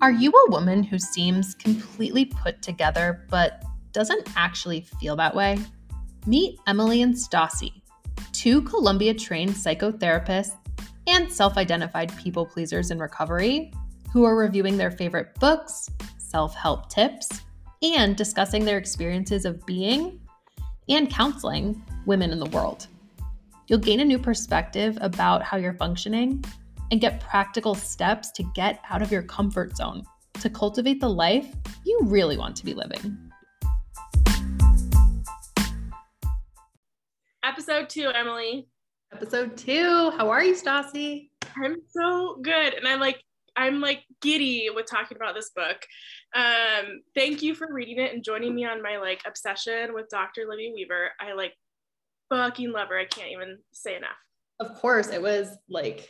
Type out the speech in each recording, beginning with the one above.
Are you a woman who seems completely put together but doesn't actually feel that way? Meet Emily and Stassi, two Columbia trained psychotherapists and self identified people pleasers in recovery who are reviewing their favorite books, self help tips, and discussing their experiences of being and counseling women in the world. You'll gain a new perspective about how you're functioning and get practical steps to get out of your comfort zone to cultivate the life you really want to be living. Episode two, Emily. Episode two. How are you, Stassi? I'm so good. And I'm like, I'm like giddy with talking about this book. Um, thank you for reading it and joining me on my like obsession with Dr. Libby Weaver. I like fucking love her. I can't even say enough. Of course, it was like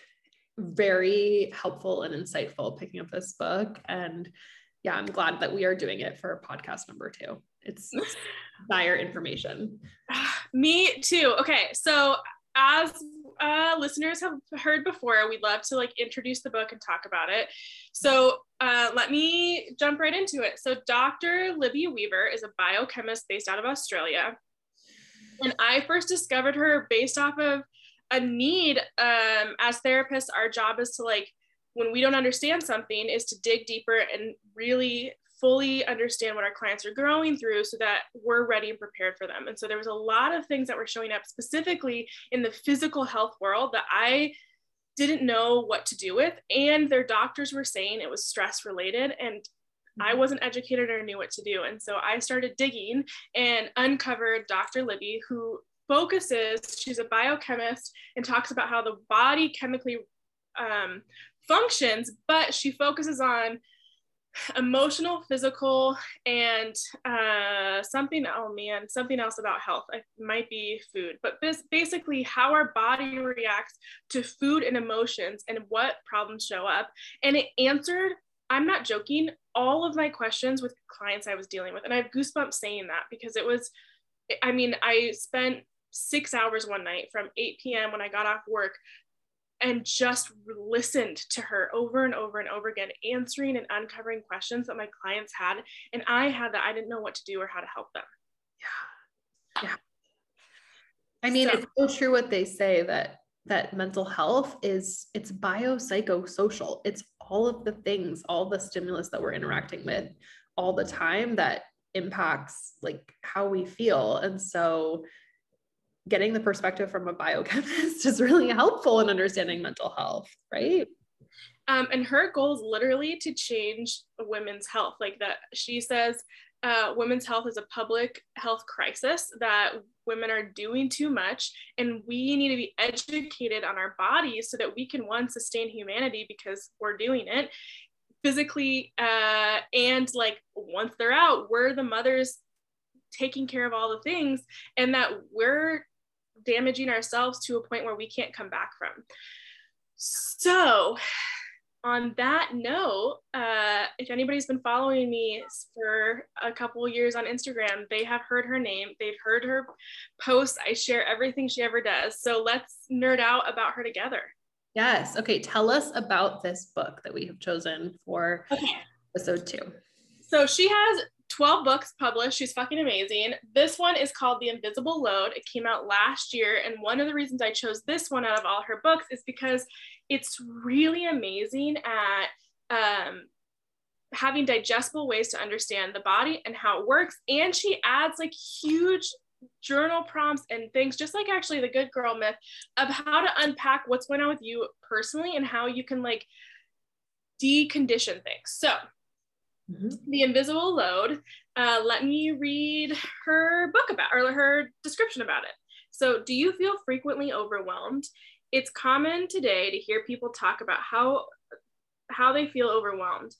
very helpful and insightful picking up this book. And yeah, I'm glad that we are doing it for podcast number two. It's dire information. Me too. Okay, so as uh, listeners have heard before, we'd love to like introduce the book and talk about it. So uh, let me jump right into it. So Dr. Libby Weaver is a biochemist based out of Australia. And I first discovered her based off of a need um, as therapists. Our job is to like, when we don't understand something, is to dig deeper and really fully understand what our clients are growing through so that we're ready and prepared for them. And so there was a lot of things that were showing up specifically in the physical health world that I didn't know what to do with. And their doctors were saying it was stress related. And I mm-hmm. wasn't educated or knew what to do. And so I started digging and uncovered Dr. Libby, who focuses, she's a biochemist and talks about how the body chemically um, functions, but she focuses on emotional, physical, and uh, something, oh man, something else about health. It might be food, but this, basically how our body reacts to food and emotions and what problems show up. And it answered, I'm not joking, all of my questions with clients I was dealing with. And I have goosebumps saying that because it was, I mean, I spent six hours one night from 8 p.m. when I got off work and just listened to her over and over and over again, answering and uncovering questions that my clients had. And I had that I didn't know what to do or how to help them. Yeah. Yeah. I mean, so, it's so true what they say that that mental health is it's biopsychosocial. It's all of the things, all the stimulus that we're interacting with all the time that impacts like how we feel. And so getting the perspective from a biochemist is really helpful in understanding mental health, right? Um, and her goal is literally to change women's health. Like that, she says uh, women's health is a public health crisis, that women are doing too much, and we need to be educated on our bodies so that we can, one, sustain humanity because we're doing it physically. Uh, and like once they're out, we're the mothers taking care of all the things, and that we're damaging ourselves to a point where we can't come back from. So, on that note, uh, if anybody's been following me for a couple years on Instagram, they have heard her name. They've heard her posts. I share everything she ever does. So let's nerd out about her together. Yes. Okay. Tell us about this book that we have chosen for okay. episode two. So she has 12 books published. She's fucking amazing. This one is called The Invisible Load. It came out last year. And one of the reasons I chose this one out of all her books is because it's really amazing at um, having digestible ways to understand the body and how it works. And she adds like huge journal prompts and things, just like actually the good girl myth of how to unpack what's going on with you personally and how you can like decondition things. So, Mm-hmm. The Invisible Load. Uh, let me read her book about, or her description about it. So, do you feel frequently overwhelmed? It's common today to hear people talk about how how they feel overwhelmed.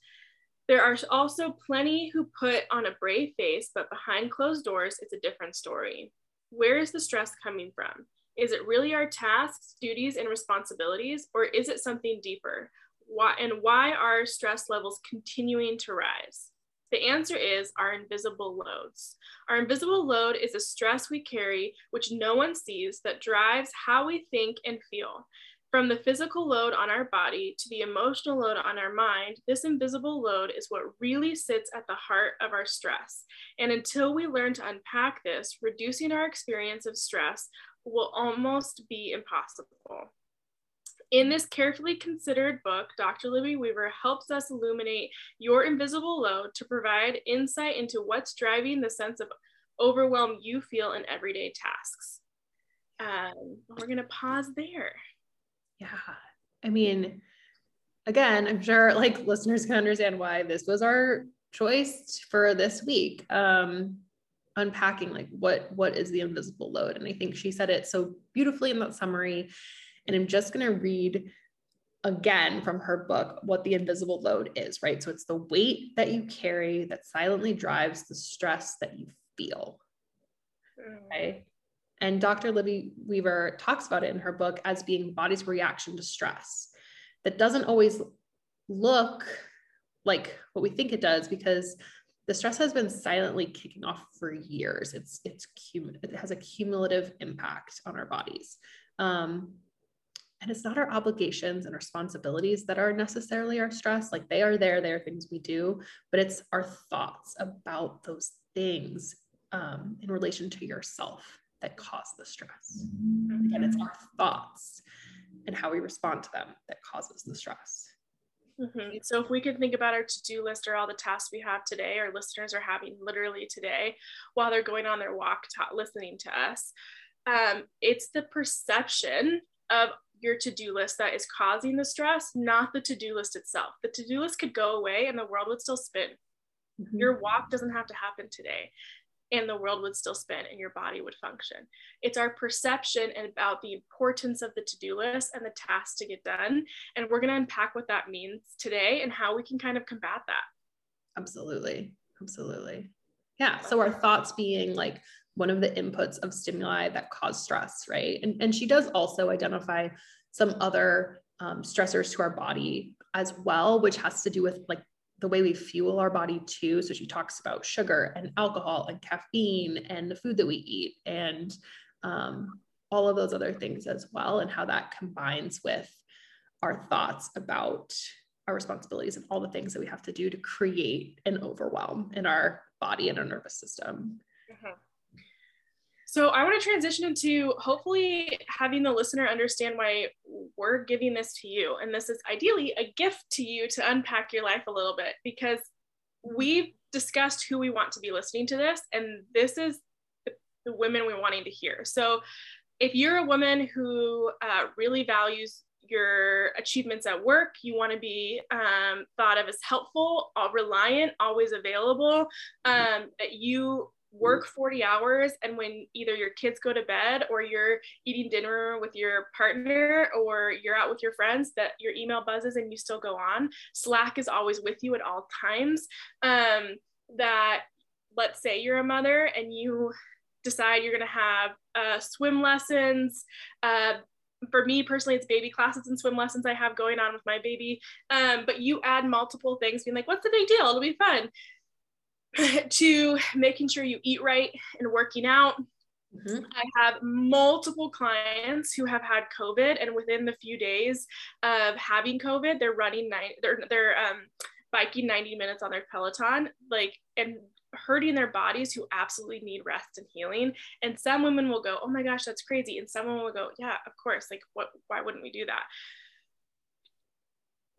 There are also plenty who put on a brave face, but behind closed doors, it's a different story. Where is the stress coming from? Is it really our tasks, duties, and responsibilities, or is it something deeper? Why and why are stress levels continuing to rise? The answer is our invisible loads. Our invisible load is a stress we carry which no one sees that drives how we think and feel. From the physical load on our body to the emotional load on our mind, this invisible load is what really sits at the heart of our stress. And until we learn to unpack this, reducing our experience of stress will almost be impossible. In this carefully considered book, Dr. Libby Weaver helps us illuminate your invisible load to provide insight into what's driving the sense of overwhelm you feel in everyday tasks. Um, we're going to pause there. Yeah. I mean, again, I'm sure like listeners can understand why this was our choice for this week. Um, unpacking like what what is the invisible load and i think she said it so beautifully in that summary and i'm just going to read again from her book what the invisible load is right so it's the weight that you carry that silently drives the stress that you feel okay and Dr. Libby Weaver talks about it in her book as being the body's reaction to stress that doesn't always look like what we think it does because the stress has been silently kicking off for years. It's it's it has a cumulative impact on our bodies. Um, and it's not our obligations and responsibilities that are necessarily our stress. Like they are there, they are things we do, but it's our thoughts about those things um, in relation to yourself that cause the stress. Again, it's our thoughts and how we respond to them that causes the stress. Mm-hmm. So if we could think about our to-do list or all the tasks we have today, our listeners are having literally today while they're going on their walk, ta- listening to us. Um, it's the perception of your to-do list that is causing the stress, not the to-do list itself. The to-do list could go away and the world would still spin. Mm-hmm. Your walk doesn't have to happen today and the world would still spin and your body would function. It's our perception about the importance of the to do list and the tasks to get done. And we're going to unpack what that means today and how we can kind of combat that. Absolutely. Absolutely. Yeah. So, our thoughts being like one of the inputs of stimuli that cause stress, right? And, and she does also identify some other um, stressors to our body as well, which has to do with like the way we fuel our body too. So she talks about sugar and alcohol and caffeine and the food that we eat and um, all of those other things as well, and how that combines with our thoughts about our responsibilities and all the things that we have to do to create an overwhelm in our body and our nervous system. Mm-hmm. So I want to transition into hopefully having the listener understand why we're giving this to you. And this is ideally a gift to you to unpack your life a little bit because we've discussed who we want to be listening to this. And this is the women we're wanting to hear. So if you're a woman who uh, really values your achievements at work, you want to be um, thought of as helpful, all reliant, always available, um, that you work 40 hours and when either your kids go to bed or you're eating dinner with your partner or you're out with your friends that your email buzzes and you still go on slack is always with you at all times um, that let's say you're a mother and you decide you're going to have uh, swim lessons uh, for me personally, it's baby classes and swim lessons I have going on with my baby. Um, but you add multiple things, being like, what's the big deal? It'll be fun. to making sure you eat right and working out. Mm-hmm. I have multiple clients who have had COVID, and within the few days of having COVID, they're running nine, they're they're um, biking 90 minutes on their Peloton, like and hurting their bodies who absolutely need rest and healing. And some women will go, "Oh my gosh, that's crazy," and some women will go, "Yeah, of course. Like, what? Why wouldn't we do that?"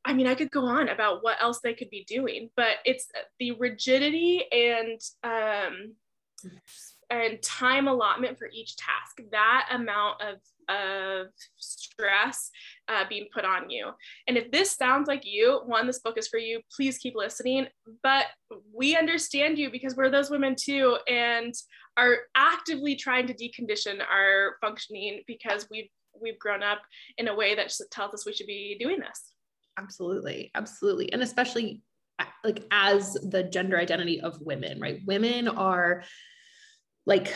I mean, I could go on about what else they could be doing, but it's the rigidity and um, and time allotment for each task. That amount of of stress uh, being put on you. And if this sounds like you, one, this book is for you. Please keep listening. But we understand you because we're those women too, and are actively trying to decondition our functioning because we've we've grown up in a way that tells us we should be doing this. Absolutely. Absolutely. And especially uh, like as the gender identity of women, right? Women are like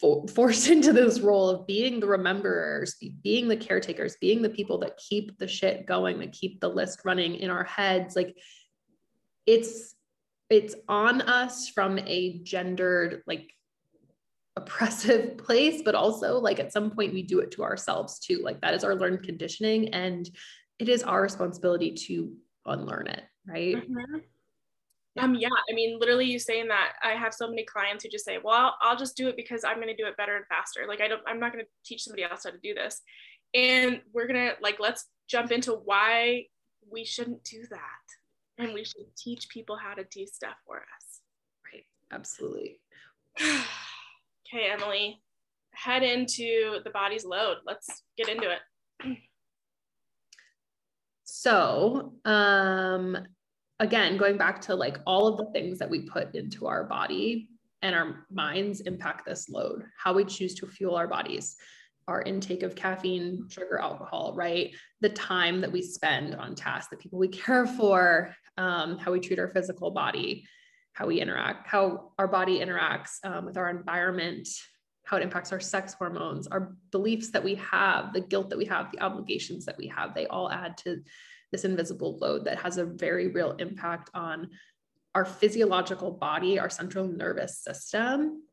for, forced into this role of being the rememberers, being the caretakers, being the people that keep the shit going, that keep the list running in our heads. Like it's it's on us from a gendered like oppressive place, but also like at some point we do it to ourselves too. Like that is our learned conditioning and it is our responsibility to unlearn it, right? Mm-hmm. Yeah. Um, yeah, I mean, literally, you saying that. I have so many clients who just say, "Well, I'll, I'll just do it because I'm going to do it better and faster." Like, I don't, I'm not going to teach somebody else how to do this. And we're gonna like, let's jump into why we shouldn't do that, and we should teach people how to do stuff for us. Right. Absolutely. okay, Emily, head into the body's load. Let's get into it. So, um, again, going back to like all of the things that we put into our body and our minds impact this load, how we choose to fuel our bodies, our intake of caffeine, sugar, alcohol, right? The time that we spend on tasks, the people we care for, um, how we treat our physical body, how we interact, how our body interacts um, with our environment, how it impacts our sex hormones, our beliefs that we have, the guilt that we have, the obligations that we have, they all add to this invisible load that has a very real impact on our physiological body, our central nervous system,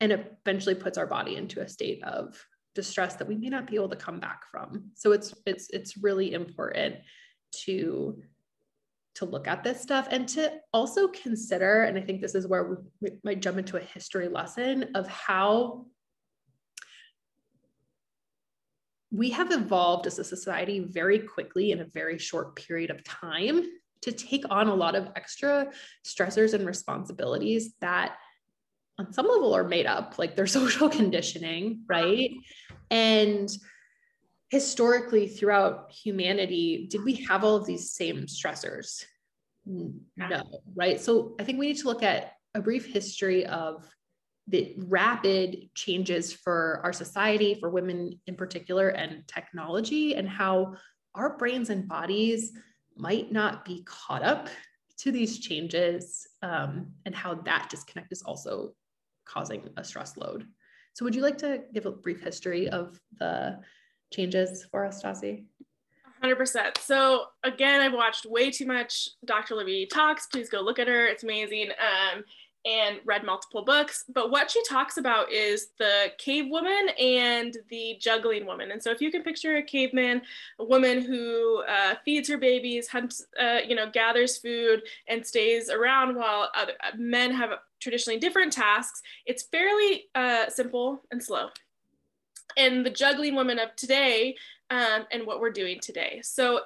and eventually puts our body into a state of distress that we may not be able to come back from. So it's it's it's really important to to look at this stuff and to also consider and I think this is where we might jump into a history lesson of how we have evolved as a society very quickly in a very short period of time to take on a lot of extra stressors and responsibilities that on some level are made up like their social conditioning right? And historically throughout humanity did we have all of these same stressors? No right? So i think we need to look at a brief history of the rapid changes for our society, for women in particular, and technology, and how our brains and bodies might not be caught up to these changes, um, and how that disconnect is also causing a stress load. So, would you like to give a brief history of the changes for us, Stassi? 100%. So, again, I've watched way too much Dr. Libby Talks. Please go look at her. It's amazing. Um, and read multiple books. But what she talks about is the cave woman and the juggling woman. And so if you can picture a caveman, a woman who uh, feeds her babies, hunts, uh, you know, gathers food and stays around while other, uh, men have traditionally different tasks, it's fairly uh, simple and slow. And the juggling woman of today um, and what we're doing today. So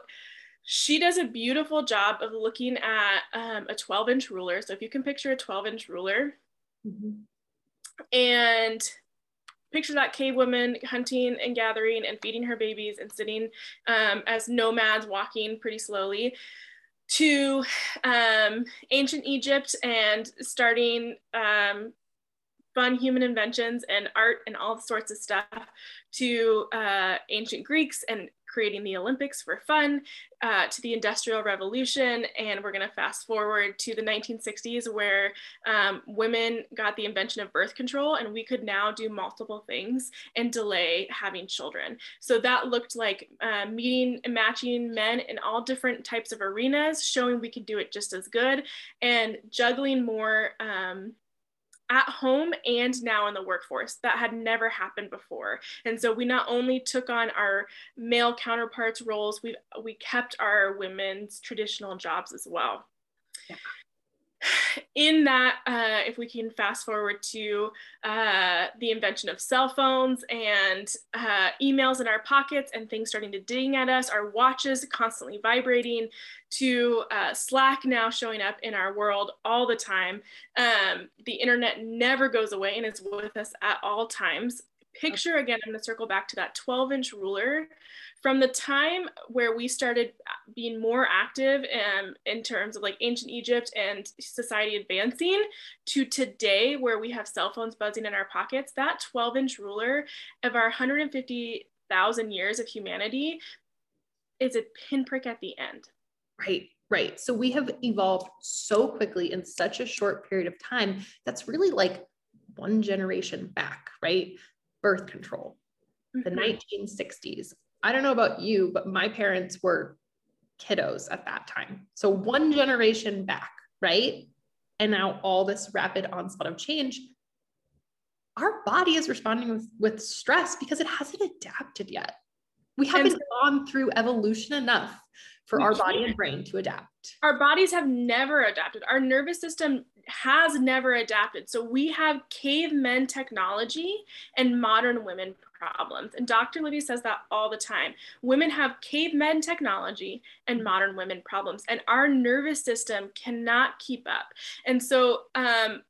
she does a beautiful job of looking at um, a 12 inch ruler. So if you can picture a 12 inch ruler mm-hmm. and picture that cave woman hunting and gathering and feeding her babies and sitting um, as nomads walking pretty slowly to um, ancient Egypt and starting um, fun human inventions and art and all sorts of stuff to uh, ancient Greeks and creating the Olympics for fun, uh, to the Industrial Revolution, and we're going to fast forward to the 1960s where um, women got the invention of birth control and we could now do multiple things and delay having children. So that looked like uh, meeting and matching men in all different types of arenas, showing we could do it just as good, and juggling more. Um, at home and now in the workforce. That had never happened before. And so we not only took on our male counterparts roles, we we kept our women's traditional jobs as well. Yeah in that, uh, if we can fast forward to uh, the invention of cell phones and uh, emails in our pockets and things starting to ding at us, our watches constantly vibrating, to uh, Slack now showing up in our world all the time. Um, the internet never goes away and is with us at all times. Picture again, I'm going to circle back to that 12 inch ruler from the time where we started being more active um, in terms of like ancient Egypt and society advancing to today where we have cell phones buzzing in our pockets, that 12 inch ruler of our 150,000 years of humanity is a pinprick at the end. Right, right. So we have evolved so quickly in such a short period of time. That's really like one generation back, right? Birth control, the mm-hmm. 1960s, I don't know about you, but my parents were kiddos at that time. So one generation back, right? and now all this rapid onslaught of change, our body is responding with, with stress because it hasn't adapted yet. We haven't and gone through evolution enough for our body and brain to adapt. Our bodies have never adapted. Our nervous system has never adapted. So we have cavemen technology and modern women problems. And Dr. Libby says that all the time. Women have cavemen technology and modern women problems, and our nervous system cannot keep up. And so um,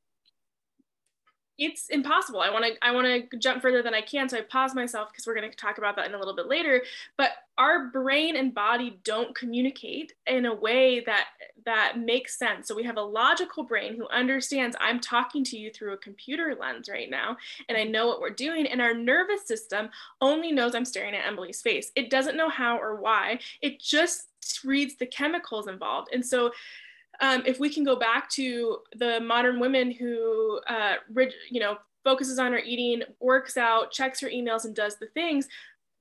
it's impossible. I want to I want to jump further than I can, so I pause myself because we're going to talk about that in a little bit later. But our brain and body don't communicate in a way that that makes sense. So we have a logical brain who understands I'm talking to you through a computer lens right now, and I know what we're doing. And our nervous system only knows I'm staring at Emily's face. It doesn't know how or why. It just reads the chemicals involved, and so um, if we can go back to the modern women who, uh, you know, focuses on her eating, works out, checks her emails, and does the things,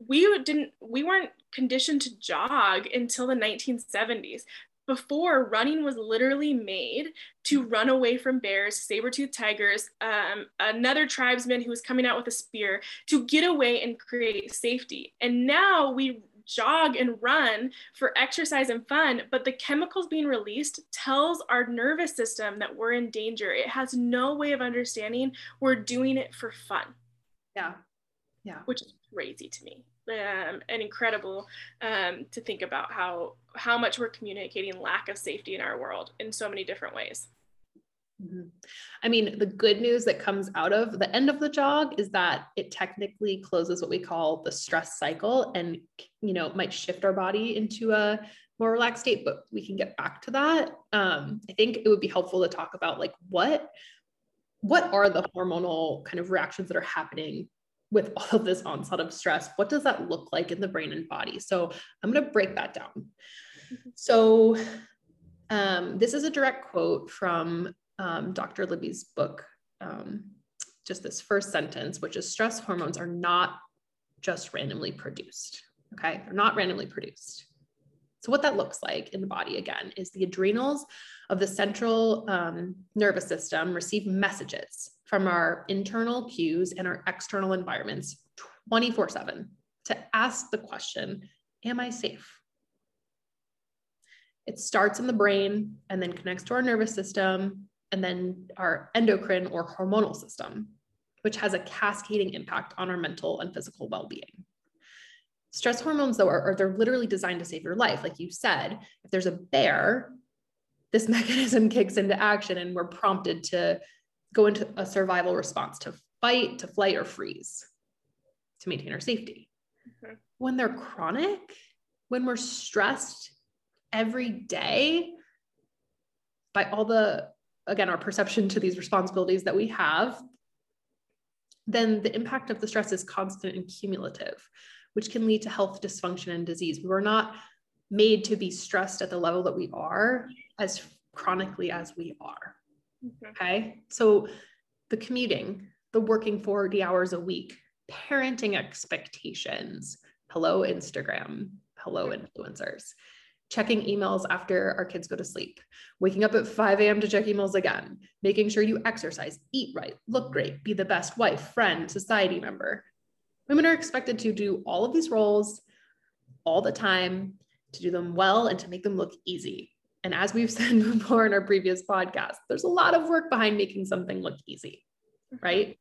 we didn't, we weren't conditioned to jog until the 1970s. Before, running was literally made to run away from bears, saber-toothed tigers, um, another tribesman who was coming out with a spear to get away and create safety. And now we jog and run for exercise and fun, but the chemicals being released tells our nervous system that we're in danger. It has no way of understanding we're doing it for fun. Yeah. Yeah. Which is crazy to me. Um, and incredible um, to think about how how much we're communicating lack of safety in our world in so many different ways. Mm-hmm. I mean, the good news that comes out of the end of the jog is that it technically closes what we call the stress cycle and, you know, might shift our body into a more relaxed state, but we can get back to that. Um, I think it would be helpful to talk about like what what are the hormonal kind of reactions that are happening with all of this onset of stress? What does that look like in the brain and body? So I'm going to break that down. Mm-hmm. So um, this is a direct quote from um, Dr. Libby's book, um, just this first sentence, which is stress hormones are not just randomly produced. Okay, they're not randomly produced. So, what that looks like in the body again is the adrenals of the central um, nervous system receive messages from our internal cues and our external environments 24 7 to ask the question Am I safe? It starts in the brain and then connects to our nervous system and then our endocrine or hormonal system, which has a cascading impact on our mental and physical well being. Stress hormones, though, are, are, they're literally designed to save your life. Like you said, if there's a bear, this mechanism kicks into action and we're prompted to go into a survival response to fight, to flight, or freeze to maintain our safety. Okay. When they're chronic, when we're stressed every day by all the again, our perception to these responsibilities that we have, then the impact of the stress is constant and cumulative, which can lead to health dysfunction and disease. We are not made to be stressed at the level that we are as chronically as we are. Okay. okay. So the commuting, the working 40 hours a week, parenting expectations, hello, Instagram, hello, influencers checking emails after our kids go to sleep, waking up at 5 a.m. to check emails again, making sure you exercise, eat right, look great, be the best wife, friend, society member. Women are expected to do all of these roles all the time, to do them well, and to make them look easy. And as we've said before in our previous podcast, there's a lot of work behind making something look easy, right?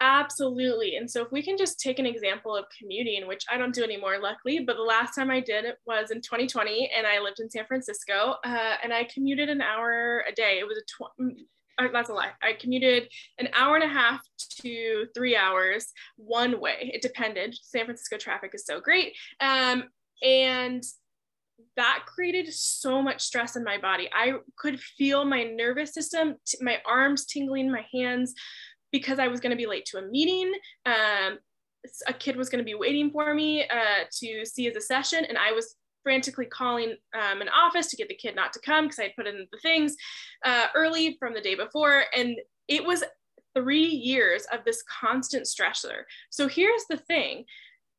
Absolutely. And so if we can just take an example of commuting, which I don't do anymore, luckily, but the last time I did it was in 2020 and I lived in San Francisco uh, and I commuted an hour a day. It was a, tw- mm, uh, that's a lie. I commuted an hour and a half to three hours one way. It depended. San Francisco traffic is so great. Um, and that created so much stress in my body. I could feel my nervous system, t- my arms tingling, my hands because I was going to be late to a meeting. Um, a kid was going to be waiting for me uh, to see as a session, and I was frantically calling um, an office to get the kid not to come because I had put in the things uh, early from the day before. And it was three years of this constant stressor. So here's the thing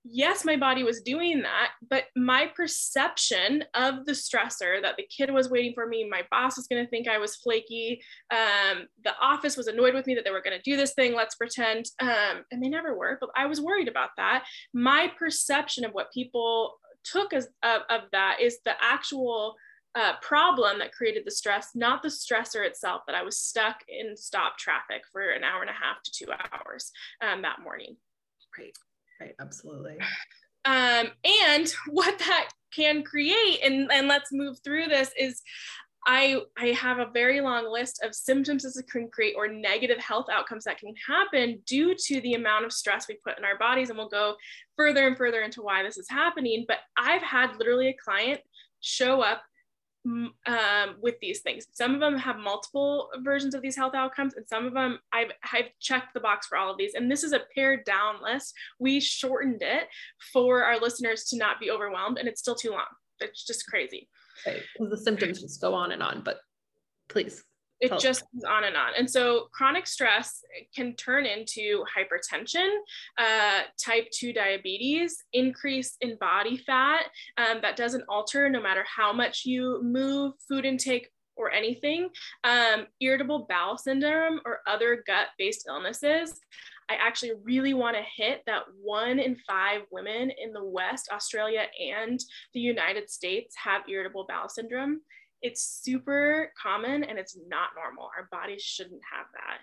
yes, my body was doing that, but my perception of the stressor that the kid was waiting for me, my boss was going to think I was flaky, um, the office was annoyed with me that they were going to do this thing, let's pretend, um, and they never were, but I was worried about that. My perception of what people took as of, of that is the actual uh, problem that created the stress, not the stressor itself that I was stuck in stop traffic for an hour and a half to two hours um, that morning. Right. Right, absolutely. Um, and what that can create, and, and let's move through this, is I, I have a very long list of symptoms that can create or negative health outcomes that can happen due to the amount of stress we put in our bodies. And we'll go further and further into why this is happening. But I've had literally a client show up um, with these things. Some of them have multiple versions of these health outcomes, and some of them I've, I've checked the box for all of these. And this is a pared down list. We shortened it for our listeners to not be overwhelmed, and it's still too long. It's just crazy. Okay, because the symptoms just go on and on, but please it just goes on and on. And so chronic stress can turn into hypertension, uh, type 2 diabetes, increase in body fat um, that doesn't alter no matter how much you move, food intake, or anything, um, irritable bowel syndrome, or other gut based illnesses. I actually really want to hit that one in five women in the West, Australia, and the United States have irritable bowel syndrome it's super common and it's not normal. Our bodies shouldn't have that.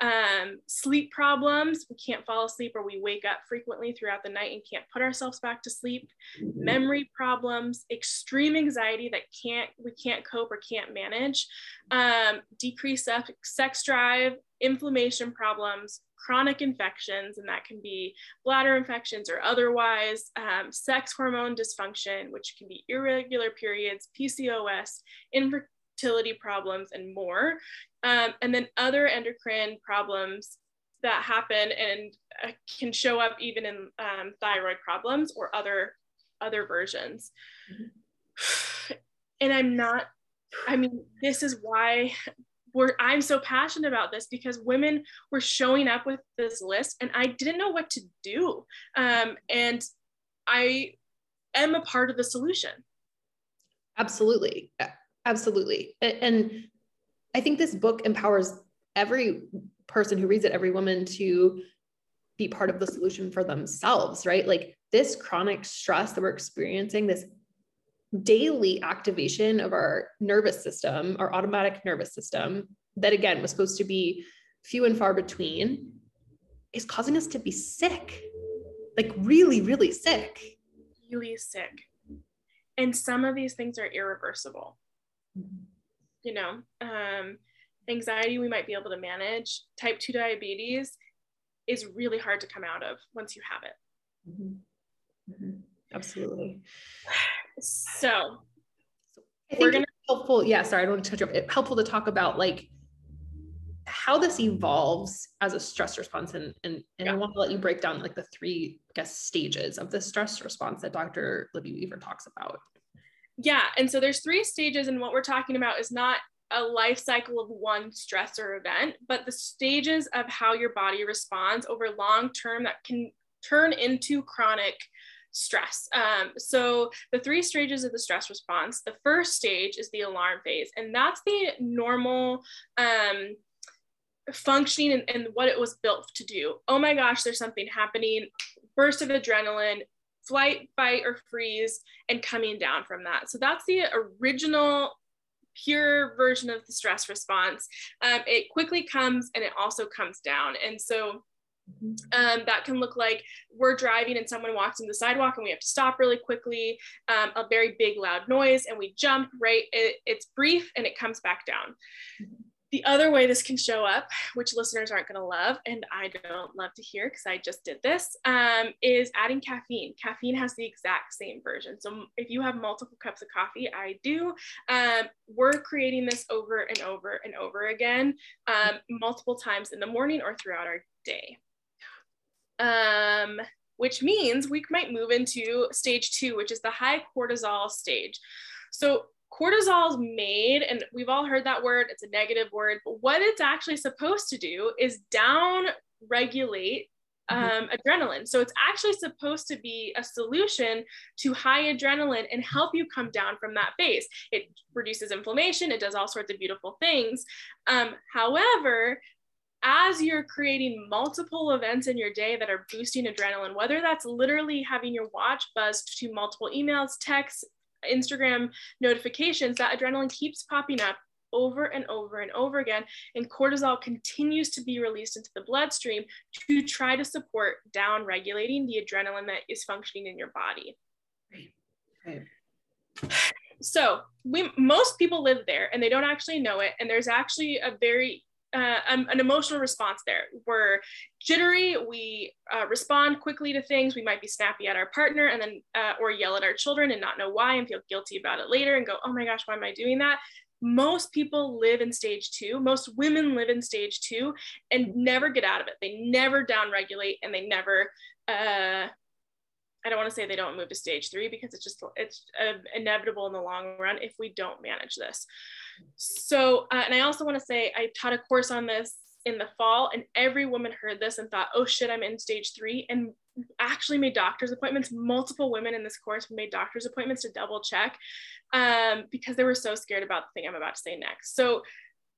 Um, sleep problems, we can't fall asleep or we wake up frequently throughout the night and can't put ourselves back to sleep. Mm-hmm. Memory problems, extreme anxiety that can't we can't cope or can't manage, um, decreased sex drive, inflammation problems, chronic infections, and that can be bladder infections or otherwise, um, sex hormone dysfunction, which can be irregular periods, PCOS, infertility problems, and more. Um, and then other endocrine problems that happen and uh, can show up even in um, thyroid problems or other other versions. Mm-hmm. And I'm not, I mean, this is why we're I'm so passionate about this because women were showing up with this list and I didn't know what to do. Um, and I am a part of the solution. Absolutely. Absolutely. And I think this book empowers every person who reads it, every woman to be part of the solution for themselves, right? Like this chronic stress that we're experiencing, this daily activation of our nervous system, our automatic nervous system, that again was supposed to be few and far between, is causing us to be sick, like really, really sick. Really sick. And some of these things are irreversible. You know, um, anxiety we might be able to manage. Type 2 diabetes is really hard to come out of once you have it. Mm-hmm. Mm-hmm. Absolutely. So, I think we're gonna helpful. Yeah, sorry, I don't want to touch up. It helpful to talk about like how this evolves as a stress response, and and, and yeah. I want to let you break down like the three, I guess, stages of the stress response that Dr. Libby Weaver talks about. Yeah, and so there's three stages, and what we're talking about is not a life cycle of one stressor event, but the stages of how your body responds over long term that can turn into chronic stress. Um, so the three stages of the stress response, the first stage is the alarm phase, and that's the normal um, functioning and, and what it was built to do. Oh my gosh, there's something happening, burst of adrenaline, flight, fight, or freeze, and coming down from that. So that's the original pure version of the stress response. Um, it quickly comes and it also comes down. And so um, that can look like we're driving and someone walks in the sidewalk and we have to stop really quickly, um, a very big loud noise, and we jump right. It, it's brief and it comes back down. The other way this can show up, which listeners aren't going to love, and I don't love to hear because I just did this, um, is adding caffeine. Caffeine has the exact same version. So if you have multiple cups of coffee, I do, um, we're creating this over and over and over again, um, multiple times in the morning or throughout our day um, which means we might move into stage two, which is the high cortisol stage. So cortisol is made, and we've all heard that word, it's a negative word, but what it's actually supposed to do is down regulate um, adrenaline. So it's actually supposed to be a solution to high adrenaline and help you come down from that phase. It reduces inflammation, it does all sorts of beautiful things. Um, however, as you're creating multiple events in your day that are boosting adrenaline, whether that's literally having your watch buzzed to multiple emails, texts, Instagram notifications, that adrenaline keeps popping up over and over and over again. And cortisol continues to be released into the bloodstream to try to support down regulating the adrenaline that is functioning in your body. Right. Right. So we most people live there and they don't actually know it. And there's actually a very uh, um, an emotional response there. We're jittery. We uh, respond quickly to things. We might be snappy at our partner and then, uh, or yell at our children and not know why and feel guilty about it later and go, oh my gosh, why am I doing that? Most people live in stage two. Most women live in stage two and never get out of it. They never downregulate and they never uh, I don't want to say they don't move to stage three because it's just it's uh, inevitable in the long run if we don't manage this. So, uh, and I also want to say I taught a course on this in the fall, and every woman heard this and thought, "Oh shit, I'm in stage three, and actually made doctor's appointments. Multiple women in this course made doctor's appointments to double check um, because they were so scared about the thing I'm about to say next. So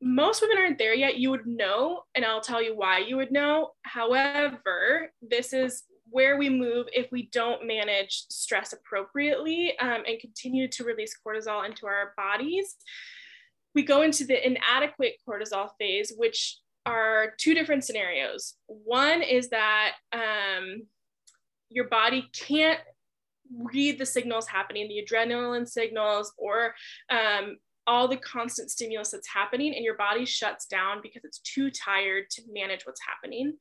most women aren't there yet. You would know, and I'll tell you why you would know. However, this is where we move if we don't manage stress appropriately um, and continue to release cortisol into our bodies. We go into the inadequate cortisol phase, which are two different scenarios. One is that um, your body can't read the signals happening, the adrenaline signals, or um, all the constant stimulus that's happening, and your body shuts down because it's too tired to manage what's happening.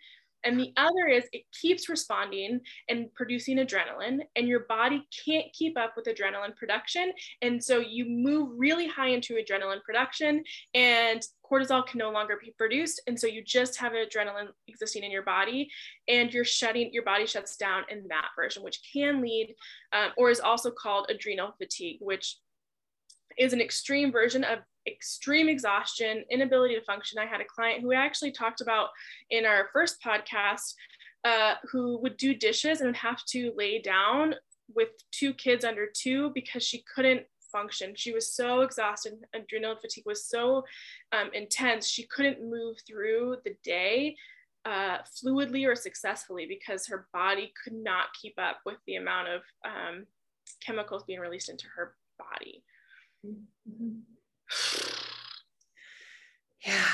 And the other is it keeps responding and producing adrenaline, and your body can't keep up with adrenaline production. And so you move really high into adrenaline production, and cortisol can no longer be produced. And so you just have adrenaline existing in your body, and you're shutting, your body shuts down in that version, which can lead, um, or is also called adrenal fatigue, which is an extreme version of extreme exhaustion, inability to function. I had a client who I actually talked about in our first podcast uh, who would do dishes and would have to lay down with two kids under two because she couldn't function. She was so exhausted. Adrenal fatigue was so um, intense. She couldn't move through the day uh, fluidly or successfully because her body could not keep up with the amount of um, chemicals being released into her body. Mm-hmm. yeah.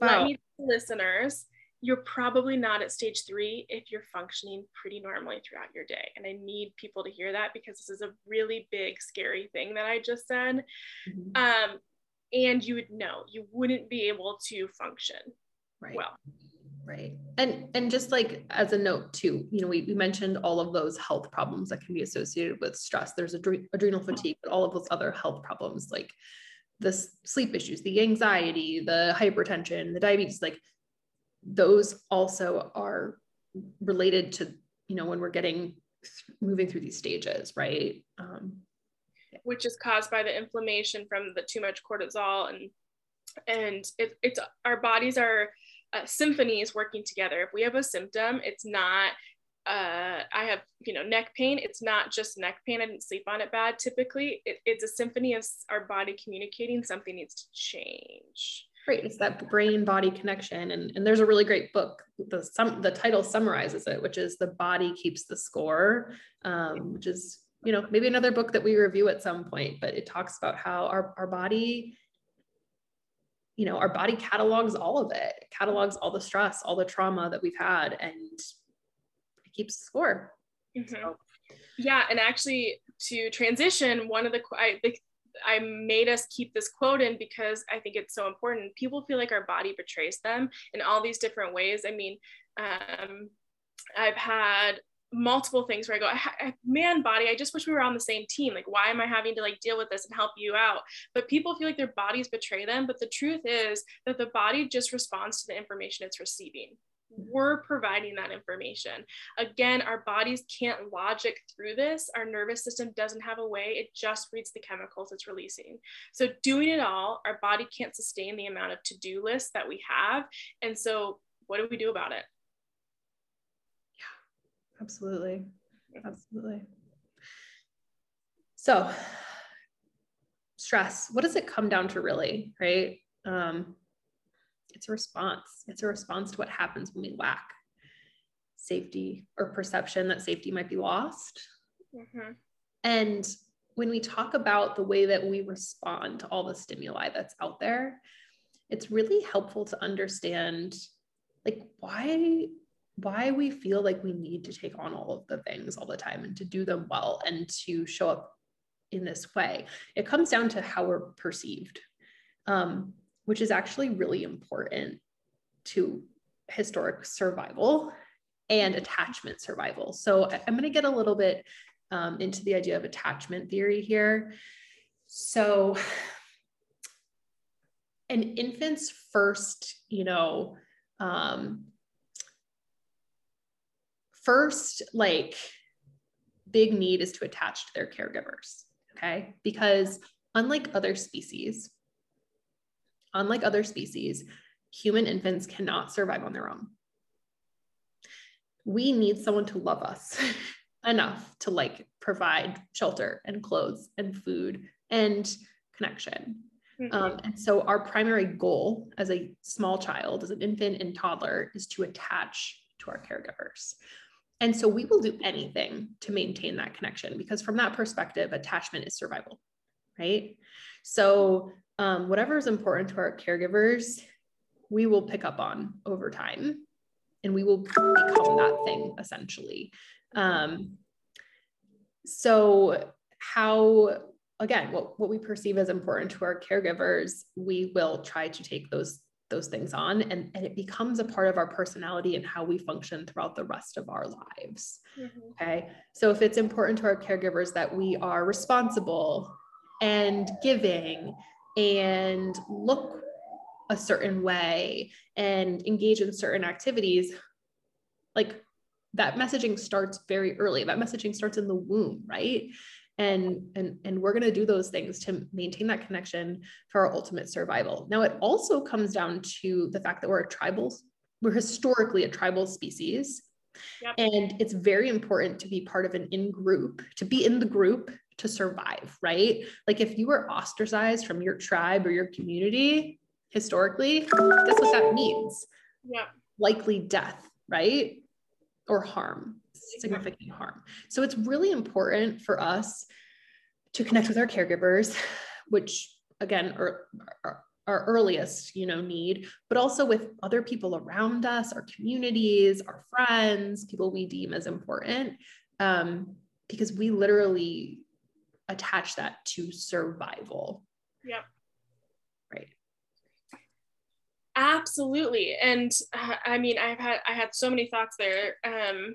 Wow. Let me listeners, you're probably not at stage three if you're functioning pretty normally throughout your day. And I need people to hear that because this is a really big, scary thing that I just said. Mm-hmm. Um, and you would know you wouldn't be able to function right. well. Right. And and just like as a note too, you know, we, we mentioned all of those health problems that can be associated with stress. There's adre- adrenal fatigue, but all of those other health problems like the sleep issues, the anxiety, the hypertension, the diabetes, like those also are related to, you know, when we're getting moving through these stages, right? Um. Which is caused by the inflammation from the too much cortisol and and it, it's our bodies are uh, symphonies working together. If we have a symptom, it's not uh, I have, you know, neck pain. It's not just neck pain. I didn't sleep on it bad. Typically, it, it's a symphony of our body communicating something needs to change. Great. It's that brain body connection. And, and there's a really great book. The, some, the title summarizes it, which is The Body Keeps the Score, um, which is, you know, maybe another book that we review at some point, but it talks about how our, our body you know our body catalogs all of it catalogs all the stress all the trauma that we've had and keeps score. Mm-hmm. So. Yeah, and actually to transition, one of the I the, I made us keep this quote in because I think it's so important. People feel like our body betrays them in all these different ways. I mean, um, I've had multiple things where I go, I, man, body, I just wish we were on the same team. Like, why am I having to like deal with this and help you out? But people feel like their bodies betray them. But the truth is that the body just responds to the information it's receiving we're providing that information. Again, our bodies can't logic through this. Our nervous system doesn't have a way, it just reads the chemicals it's releasing. So, doing it all, our body can't sustain the amount of to do lists that we have. And so, what do we do about it? Yeah, absolutely. Absolutely. So, stress, what does it come down to really, right? Um, it's a response. It's a response to what happens when we lack safety or perception that safety might be lost. Mm-hmm. And when we talk about the way that we respond to all the stimuli that's out there, it's really helpful to understand like why why we feel like we need to take on all of the things all the time and to do them well and to show up in this way. It comes down to how we're perceived, um, which is actually really important to historic survival and attachment survival. So I'm going to get a little bit um, into the idea of attachment theory here. So, an infant's first, you know, um, first like big need is to attach to their caregivers. Okay, because unlike other species, unlike other species, human infants cannot survive on their own. We need someone to love us enough to like provide shelter and clothes and food and connection. Mm-hmm. Um, and so, our primary goal as a small child, as an infant and toddler, is to attach to our caregivers. And so, we will do anything to maintain that connection because, from that perspective, attachment is survival, right? So, um, whatever is important to our caregivers, we will pick up on over time and we will become that thing essentially. Um, so, how, again, what, what we perceive as important to our caregivers, we will try to take those those things on and, and it becomes a part of our personality and how we function throughout the rest of our lives. Mm-hmm. Okay. So if it's important to our caregivers that we are responsible and giving and look a certain way and engage in certain activities, like that messaging starts very early. That messaging starts in the womb, right? And, and, and we're going to do those things to maintain that connection for our ultimate survival. Now, it also comes down to the fact that we're a tribal, we're historically a tribal species. Yep. And it's very important to be part of an in group, to be in the group to survive, right? Like if you were ostracized from your tribe or your community historically, guess what that means? Yeah. Likely death, right? or harm, significant harm. So it's really important for us to connect with our caregivers, which again are, are our earliest you know need but also with other people around us our communities our friends people we deem as important um, because we literally attach that to survival. Yep. Right. Absolutely. And uh, i mean i've had i had so many thoughts there um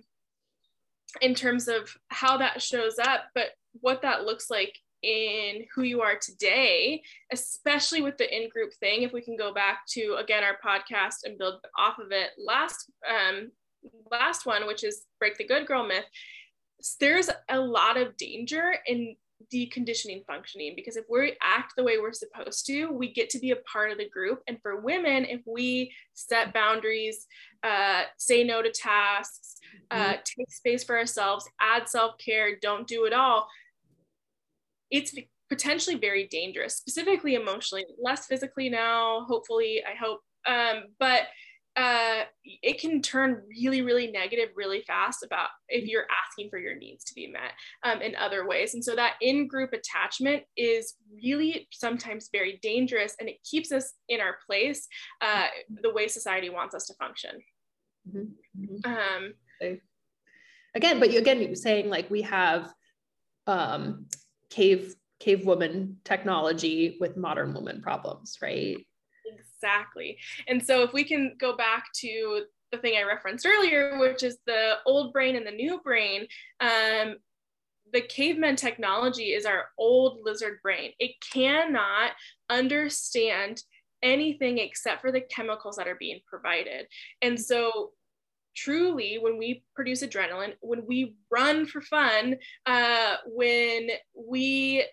in terms of how that shows up but what that looks like in who you are today especially with the in-group thing if we can go back to again our podcast and build off of it last um last one which is break the good girl myth there's a lot of danger in deconditioning functioning because if we act the way we're supposed to we get to be a part of the group and for women if we set boundaries uh, say no to tasks uh, mm-hmm. take space for ourselves add self-care don't do it all it's potentially very dangerous specifically emotionally less physically now hopefully i hope um, but uh, it can turn really, really negative really fast about if you're asking for your needs to be met um, in other ways. And so that in group attachment is really sometimes very dangerous and it keeps us in our place uh, the way society wants us to function. Mm-hmm. mm-hmm. Um, again, but you again, you're saying like we have um, cave cave woman technology with modern woman problems, right? Exactly. And so if we can go back to the thing I referenced earlier, which is the old brain and the new brain, um, the caveman technology is our old lizard brain. It cannot understand anything except for the chemicals that are being provided. And so truly when we produce adrenaline when we run for fun uh, when we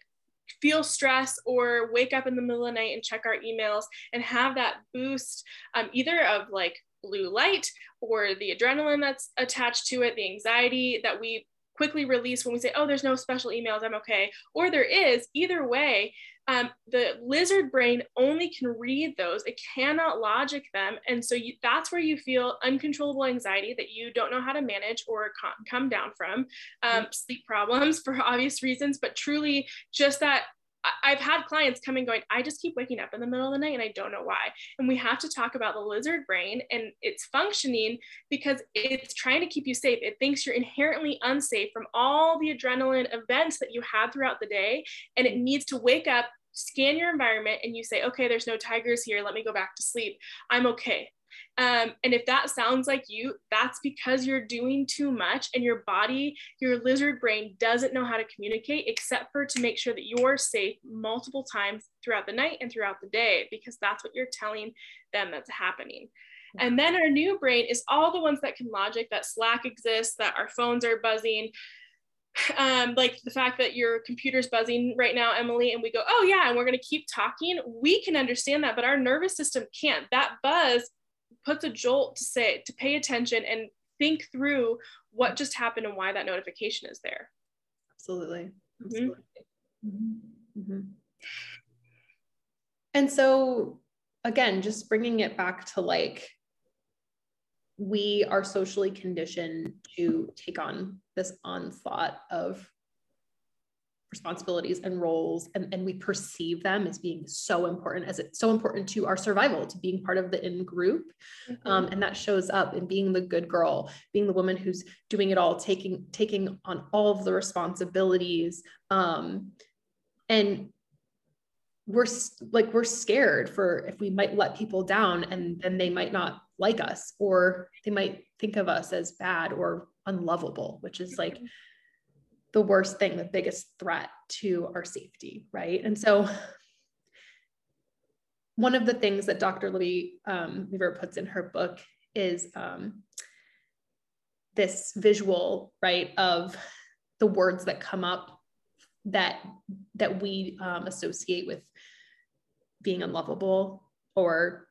feel stress or wake up in the middle of the night and check our emails and have that boost um, either of like blue light or the adrenaline that's attached to it, the anxiety that we quickly release when we say, oh, there's no special emails, I'm okay, or there is, either way, um, the lizard brain only can read those. It cannot logic them. And so you, that's where you feel uncontrollable anxiety that you don't know how to manage or come down from, um, sleep problems for obvious reasons, but truly just that I've had clients coming going, I just keep waking up in the middle of the night and I don't know why. And we have to talk about the lizard brain and its functioning because it's trying to keep you safe. It thinks you're inherently unsafe from all the adrenaline events that you had throughout the day. And it needs to wake up, scan your environment, and you say, okay, there's no tigers here. Let me go back to sleep. I'm okay. Um, and if that sounds like you, that's because you're doing too much and your body, your lizard brain doesn't know how to communicate except for to make sure that you're safe multiple times throughout the night and throughout the day, because that's what you're telling them that's happening. And then our new brain is all the ones that can logic that Slack exists, that our phones are buzzing, um, like the fact that your computer's buzzing right now, Emily, and we go, oh yeah, and we're gonna keep talking. We can understand that, but our nervous system can't. That buzz puts a jolt to say to pay attention and think through what just happened and why that notification is there absolutely, absolutely. Mm-hmm. Mm-hmm. and so again just bringing it back to like we are socially conditioned to take on this onslaught of responsibilities and roles and, and we perceive them as being so important as it's so important to our survival to being part of the in group mm-hmm. um, and that shows up in being the good girl being the woman who's doing it all taking taking on all of the responsibilities um, and we're like we're scared for if we might let people down and then they might not like us or they might think of us as bad or unlovable which is like mm-hmm the worst thing, the biggest threat to our safety, right? And so one of the things that Dr. Libby um, Weaver puts in her book is um, this visual, right, of the words that come up that that we um, associate with being unlovable or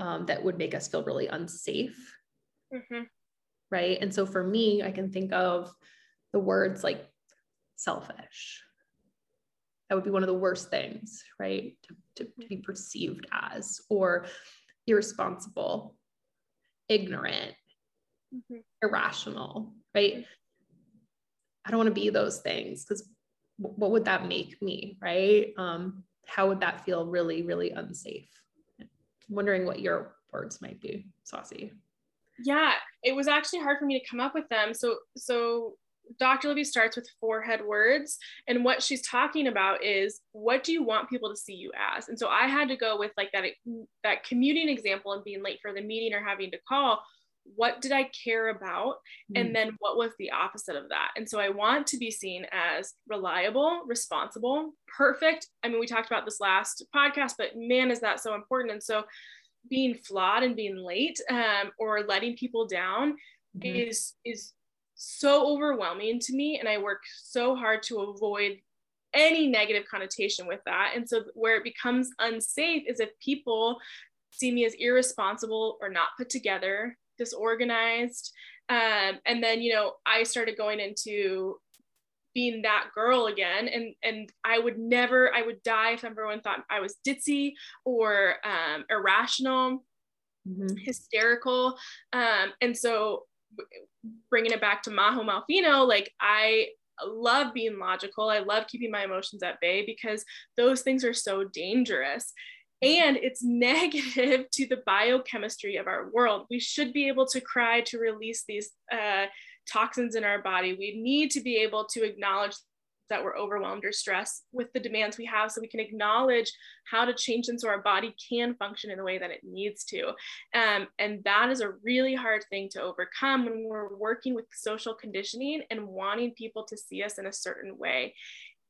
um, that would make us feel really unsafe, mm-hmm. right? And so for me, I can think of the words like selfish. That would be one of the worst things, right? To, to, to be perceived as, or irresponsible, ignorant, mm-hmm. irrational, right? I don't want to be those things because what would that make me, right? Um, how would that feel really, really unsafe? Wondering what your words might be, Stassi. Yeah, it was actually hard for me to come up with them. So, so Dr. Libby starts with forehead words. And what she's talking about is what do you want people to see you as? And so I had to go with like that, that commuting example and being late for the meeting or having to call. What did I care about? Mm. And then what was the opposite of that? And so I want to be seen as reliable, responsible, perfect. I mean, we talked about this last podcast, but man, is that so important. And so being flawed and being late um, or letting people down mm-hmm. is is so overwhelming to me and I work so hard to avoid any negative connotation with that. And so where it becomes unsafe is if people see me as irresponsible or not put together, disorganized. Um, and then, you know, I started going into being that girl again and and i would never i would die if everyone thought i was ditzy or um, irrational mm-hmm. hysterical um, and so bringing it back to Maho Malfino, like I love being logical. I love keeping my emotions at bay because those things are so dangerous. And it's negative to the biochemistry of our world. We should be able to cry to release these uh, toxins in our body. We need to be able to acknowledge that we're overwhelmed or stressed with the demands we have so we can acknowledge how to change them so our body can function in the way that it needs to um, and that is a really hard thing to overcome when we're working with social conditioning and wanting people to see us in a certain way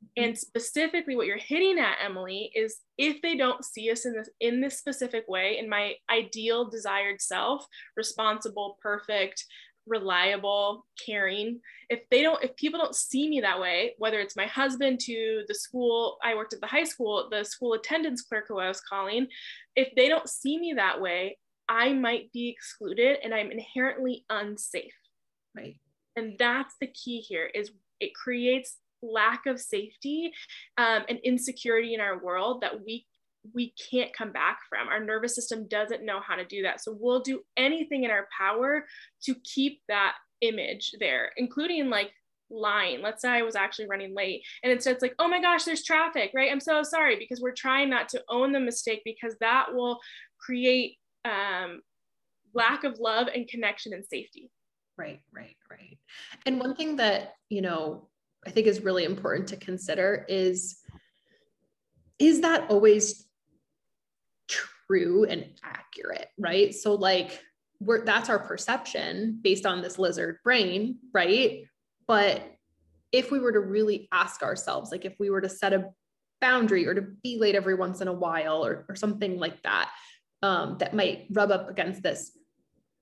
Mm-hmm. and specifically what you're hitting at emily is if they don't see us in this in this specific way in my ideal desired self responsible perfect reliable, caring. If they don't, if people don't see me that way, whether it's my husband to the school, I worked at the high school, the school attendance clerk who I was calling, if they don't see me that way, I might be excluded and I'm inherently unsafe. Right. And that's the key here is it creates lack of safety um, and insecurity in our world that we we can't come back from. Our nervous system doesn't know how to do that. So we'll do anything in our power to keep that image there, including like lying. Let's say I was actually running late and instead it's like, oh my gosh, there's traffic, right? I'm so sorry because we're trying not to own the mistake because that will create um, lack of love and connection and safety. Right, right, right. And one thing that, you know, I think is really important to consider is is that always true and accurate, right? So like we're that's our perception based on this lizard brain, right? But if we were to really ask ourselves, like if we were to set a boundary or to be late every once in a while or, or something like that, um, that might rub up against this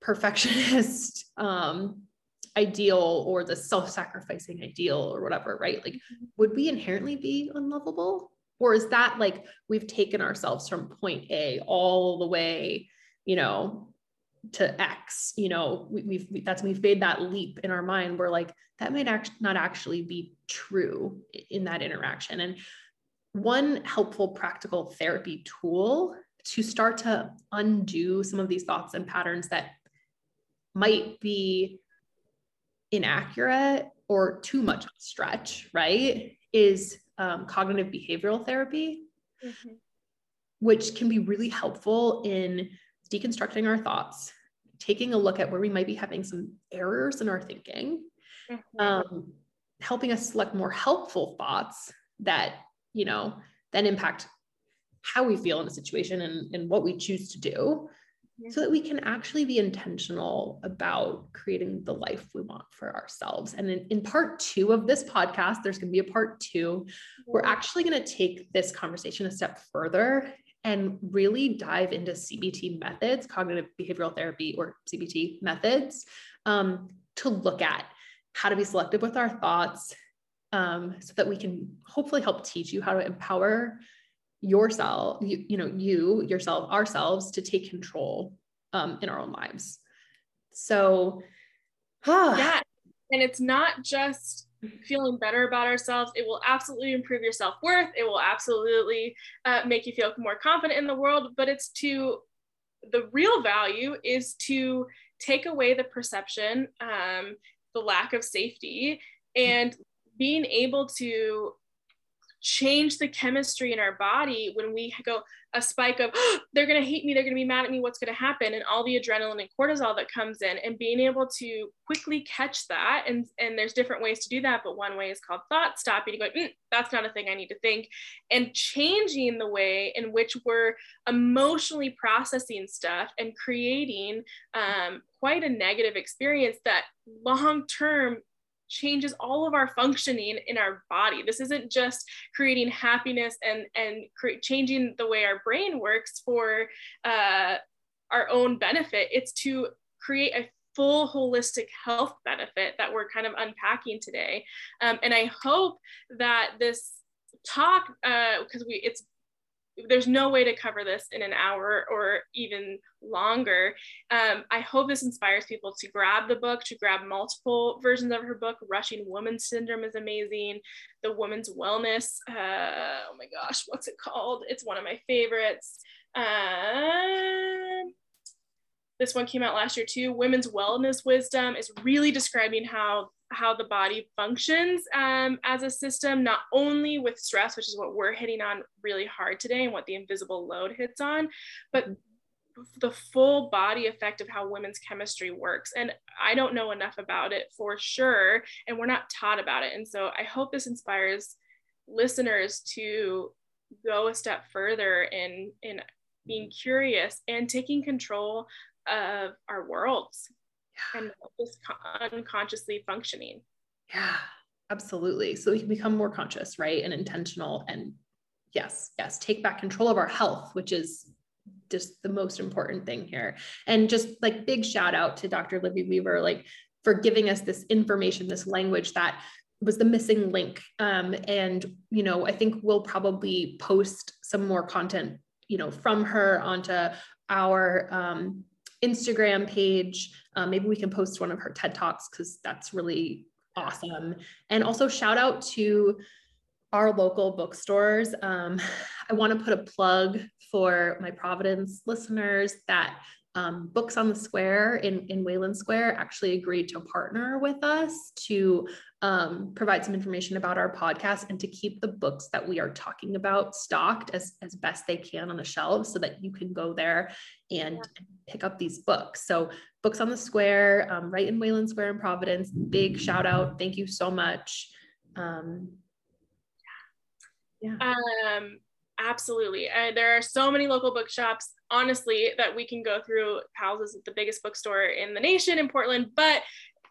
perfectionist um, ideal or the self-sacrificing ideal or whatever, right? Like, mm-hmm. would we inherently be unlovable? Or is that like we've taken ourselves from point A all the way, you know, to X, you know, we, have that's we've made that leap in our mind where like that might act, not actually be true in that interaction. And one helpful practical therapy tool to start to undo some of these thoughts and patterns that might be inaccurate or too much stretch, right? Is um, cognitive behavioral therapy, mm-hmm. which can be really helpful in deconstructing our thoughts, taking a look at where we might be having some errors in our thinking, mm-hmm. um, helping us select more helpful thoughts that, you know, then impact how we feel in a situation and, and what we choose to do so that we can actually be intentional about creating the life we want for ourselves. And in, in part two of this podcast, there's going to be a part two. We're actually going to take this conversation a step further and really dive into CBT methods, cognitive behavioral therapy or CBT methods, um, to look at how to be selective with our thoughts um, so that we can hopefully help teach you how to empower yourself, you, you know, you, yourself, ourselves to take control um, in our own lives. So, yeah. And it's not just feeling better about ourselves. It will absolutely improve your self worth. It will absolutely uh, make you feel more confident in the world. But it's to the real value is to take away the perception, um, the lack of safety, and being able to change the chemistry in our body when we go a spike of oh, they're going to hate me they're going to be mad at me what's going to happen? And all the adrenaline and cortisol that comes in and being able to quickly catch that and and there's different ways to do that but one way is called thought stopping going mm, that's not a thing i need to think and changing the way in which we're emotionally processing stuff and creating um, quite a negative experience that long term changes all of our functioning in our body. This isn't just creating happiness and and cre- changing the way our brain works for uh, our own benefit. It's to create a full holistic health benefit that we're kind of unpacking today. Um, and I hope that this talk, because uh, we it's there's no way to cover this in an hour or even longer. Um, I hope this inspires people to grab the book, to grab multiple versions of her book. Rushing Woman Syndrome is amazing. The Woman's Wellness, uh, oh my gosh, what's it called? It's one of my favorites. Um, this one came out last year too. Women's Wellness Wisdom is really describing how how the body functions um, as a system, not only with stress, which is what we're hitting on really hard today and what the invisible load hits on, but the full body effect of how women's chemistry works. And I don't know enough about it for sure, and we're not taught about it. And so I hope this inspires listeners to go a step further in in being curious and taking control of our worlds. And just unconsciously functioning. Yeah, absolutely. So we can become more conscious, right? And intentional. And yes, yes, take back control of our health, which is just the most important thing here. And just like big shout out to Dr. Libby Weaver, like for giving us this information, this language that was the missing link. Um, and, you know, I think we'll probably post some more content, you know, from her onto our um, Instagram page. Um, maybe we can post one of her TED Talks because that's really awesome. And also shout out to our local bookstores. Um, I want to put a plug for my Providence listeners that um, Books on the Square in, in Wayland Square actually agreed to partner with us to um, provide some information about our podcast and to keep the books that we are talking about stocked as, as best they can on the shelves so that you can go there and yeah. pick up these books. So, Books on the Square, um, right in Wayland Square in Providence, big shout out. Thank you so much. Um, yeah. Um, absolutely. Uh, there are so many local bookshops, honestly, that we can go through. Powell's is the biggest bookstore in the nation in Portland, but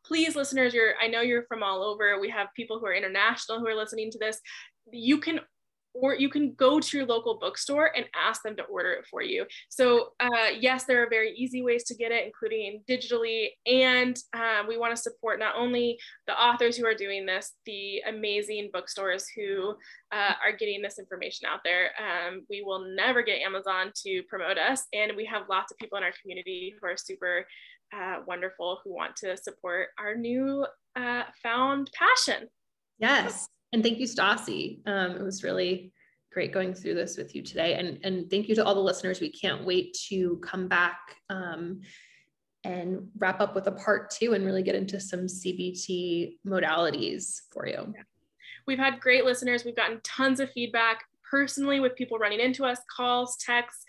please listeners you're i know you're from all over we have people who are international who are listening to this you can or you can go to your local bookstore and ask them to order it for you. So uh, yes, there are very easy ways to get it, including digitally. And um, we want to support not only the authors who are doing this, the amazing bookstores who uh, are getting this information out there. Um, we will never get Amazon to promote us. And we have lots of people in our community who are super uh, wonderful who want to support our new uh, found passion. Yes. And thank you, Stassi. Um, it was really great going through this with you today. And, and thank you to all the listeners. We can't wait to come back um, and wrap up with a part two and really get into some CBT modalities for you. We've had great listeners. We've gotten tons of feedback personally with people running into us, calls, texts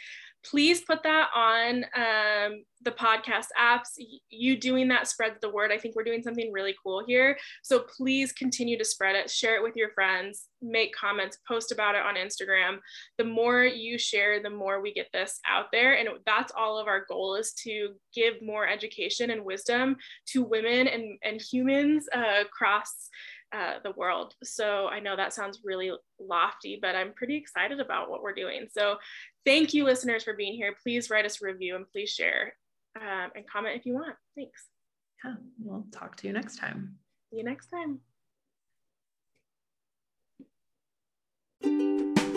please put that on um, the podcast apps. You doing that spreads the word. I think we're doing something really cool here. So please continue to spread it, share it with your friends, make comments, post about it on Instagram. The more you share, the more we get this out there. And that's all of our goal is to give more education and wisdom to women and, and humans uh, across uh, the world. So I know that sounds really lofty, but I'm pretty excited about what we're doing. So thank you, listeners, for being here. Please write us a review and please share um, and comment if you want. Thanks. Yeah, we'll talk to you next time. See you next time.